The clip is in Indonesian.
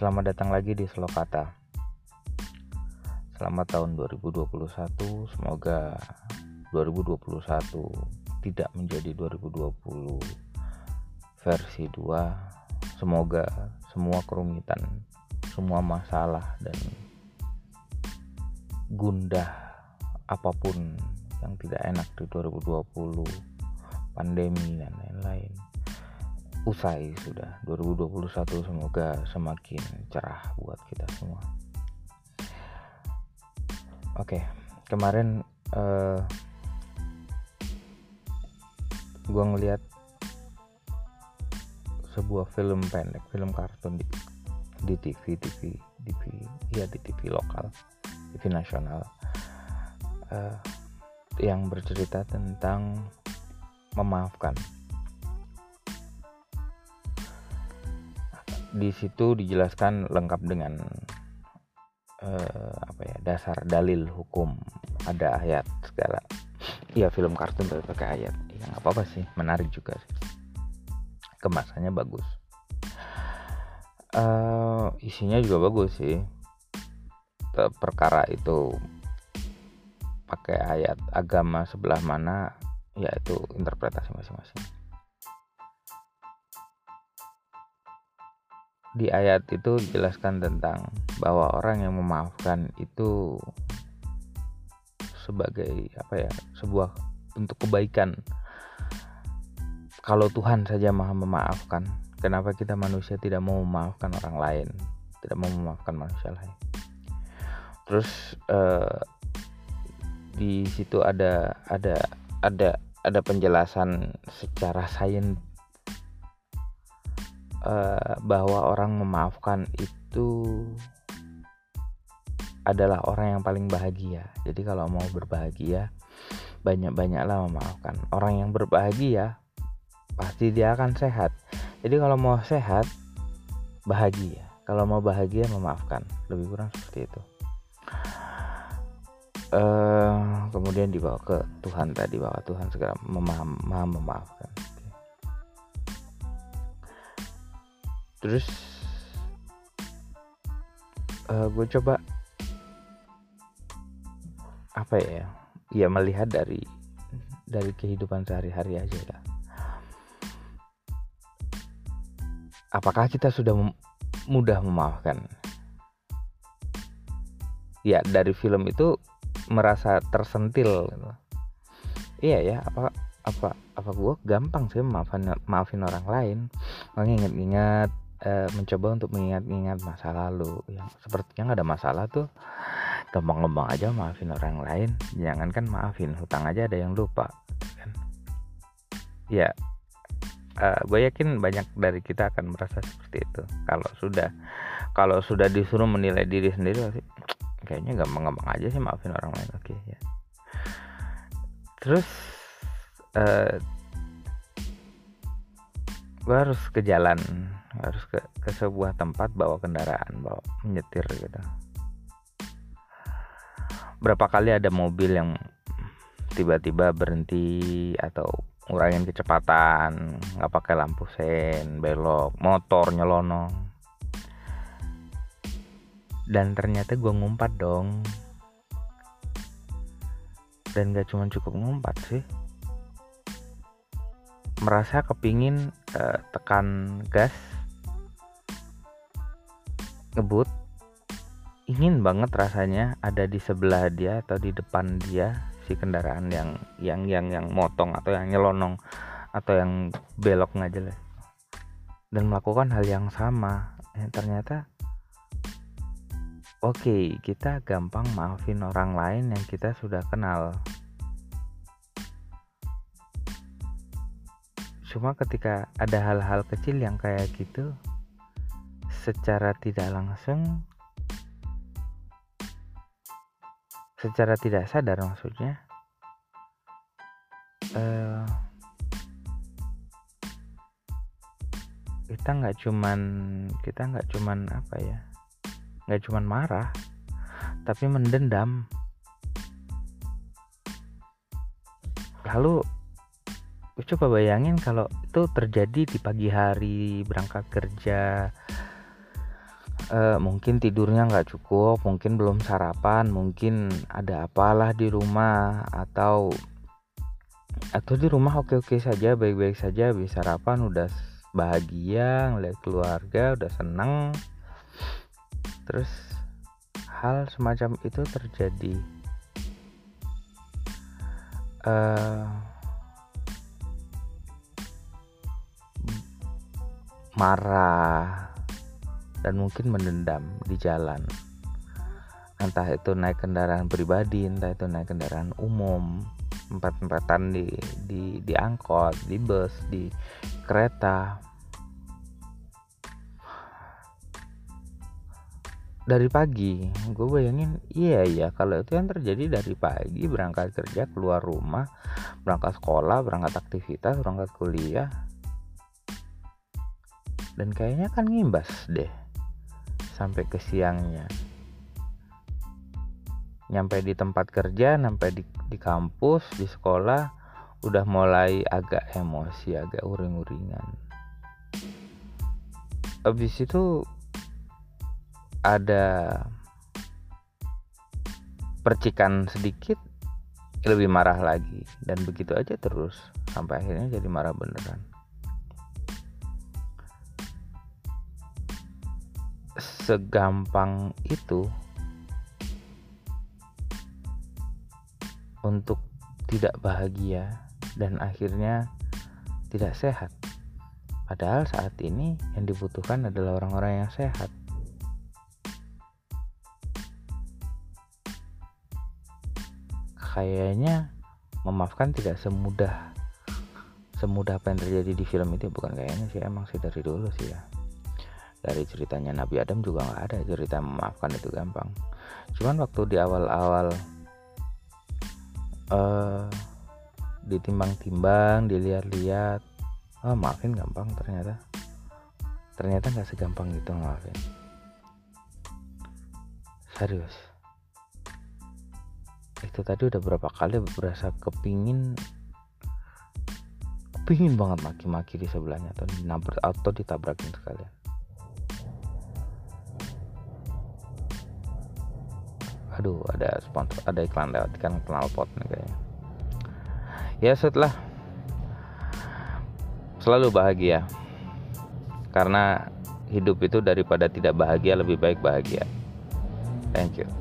Selamat datang lagi di Selokata. Selamat tahun 2021. Semoga 2021 tidak menjadi 2020 versi 2. Semoga semua kerumitan, semua masalah dan gundah apa pun yang tidak enak di 2020 pandemi dan lain-lain usai sudah. 2021 semoga semakin cerah buat kita semua. Oke kemarin uh, eh, gue ngeliat sebuah film pendek film kartun di di TV TV TV ya di TV lokal TV nasional uh, yang bercerita tentang memaafkan di situ dijelaskan lengkap dengan uh, apa ya dasar dalil hukum. Ada ayat segala. Ya film kartun tapi pakai ayat. Ya nggak apa-apa sih. Menarik juga sih. Kemasannya bagus. Uh, isinya juga bagus sih. Perkara itu pakai ayat agama sebelah mana ya itu interpretasi masing-masing di ayat itu dijelaskan tentang bahwa orang yang memaafkan itu sebagai apa ya sebuah bentuk kebaikan. Kalau Tuhan saja maha memaafkan kenapa kita manusia tidak mau memaafkan orang lain? Tidak mau memaafkan manusia lain. Terus eh, di situ ada ada ada ada penjelasan secara sains uh, bahwa orang memaafkan itu adalah orang yang paling bahagia. Jadi kalau mau berbahagia, banyak-banyaklah memaafkan. Orang yang berbahagia pasti dia akan sehat. Jadi kalau mau sehat, bahagia. Kalau mau bahagia, memaafkan. Lebih kurang seperti itu. Uh, kemudian dibawa ke Tuhan tadi bahwa Tuhan segera memaham, memaafkan. Terus uh, eh, gue coba apa ya ya melihat dari dari kehidupan sehari-hari aja lah apakah kita sudah mem mudah memaafkan? Ya dari film itu merasa tersentil gitu. iya ya apa apa apa gue gampang sih maafin maafin orang lain. Mengingat-ingat e, mencoba untuk mengingat-ingat masa lalu. Yang sepertinya nggak ada masalah tuh. Gampang-gampang aja maafin orang lain. Jangan kan maafin hutang aja ada yang lupa kan? Ya e, gue yakin banyak dari kita akan merasa seperti itu. Kalau sudah kalau sudah disuruh menilai diri sendiri sih kayaknya gampang-gampang aja sih maafin orang lain oke ya. Terus uh, gue harus ke jalan harus ke, ke sebuah tempat bawa kendaraan bawa menyetir gitu. Berapa kali ada mobil yang tiba-tiba berhenti atau ngurangin kecepatan nggak pakai lampu sen belok motor nyelonong. Dan ternyata gue ngumpat dong. Dan gak cuma cukup ngumpat sih. Merasa kepingin uh, tekan gas ngebut ingin banget rasanya ada di sebelah dia atau di depan dia si kendaraan yang yang yang yang motong atau yang nyelonong atau yang belok nggak jelas. Dan melakukan hal yang sama. Eh, ternyata oke okay, kita gampang maafin orang lain yang kita sudah kenal. Cuma ketika ada hal-hal kecil yang kayak gitu secara tidak langsung secara tidak sadar maksudnya uh, kita nggak cuman kita nggak cuman apa ya nggak cuman marah tapi mendendam. Lalu coba bayangin kalau itu terjadi di pagi hari berangkat kerja uh, mungkin tidurnya nggak cukup mungkin belum sarapan mungkin ada apalah di rumah atau atau di rumah oke-oke saja baik-baik saja bisa sarapan udah bahagia ngeliat keluarga udah seneng. Terus hal semacam itu terjadi. Uh, marah dan mungkin mendendam di jalan. Entah itu naik kendaraan pribadi entah itu naik kendaraan umum. Empat-empatan di di di angkot di bus di kereta. Dari pagi gue bayangin iya iya. Kalau itu yang terjadi dari pagi berangkat kerja keluar rumah berangkat sekolah berangkat aktivitas berangkat kuliah. Dan kayaknya kan ngimbas deh sampai ke siangnya. Nyampe di tempat kerja sampai di, di kampus di sekolah udah mulai agak emosi agak uring-uringan. Habis itu ada percikan sedikit lebih marah lagi. Dan begitu aja terus sampai akhirnya jadi marah beneran segampang itu untuk tidak bahagia dan akhirnya tidak sehat. Padahal saat ini yang dibutuhkan adalah orang-orang yang sehat. Kayaknya memaafkan tidak semudah semudah apa yang terjadi di film itu bukan kayaknya sih emang sih dari dulu sih ya dari ceritanya Nabi Adam juga nggak ada. Cerita memaafkan itu gampang. Cuman waktu di awal-awal uh, ditimbang-timbang dilihat-lihat oh maafin gampang ternyata. Ternyata nggak segampang itu maafin. Serius. Itu tadi udah berapa kali berasa kepingin kepingin banget maki-maki di sebelahnya atau dinabrak atau ditabrakin sekalian aduh ada sponsor ada iklan lewat kan knalpot nih kayaknya. Ya setelah selalu bahagia. Karena hidup itu daripada tidak bahagia lebih baik bahagia. Thank you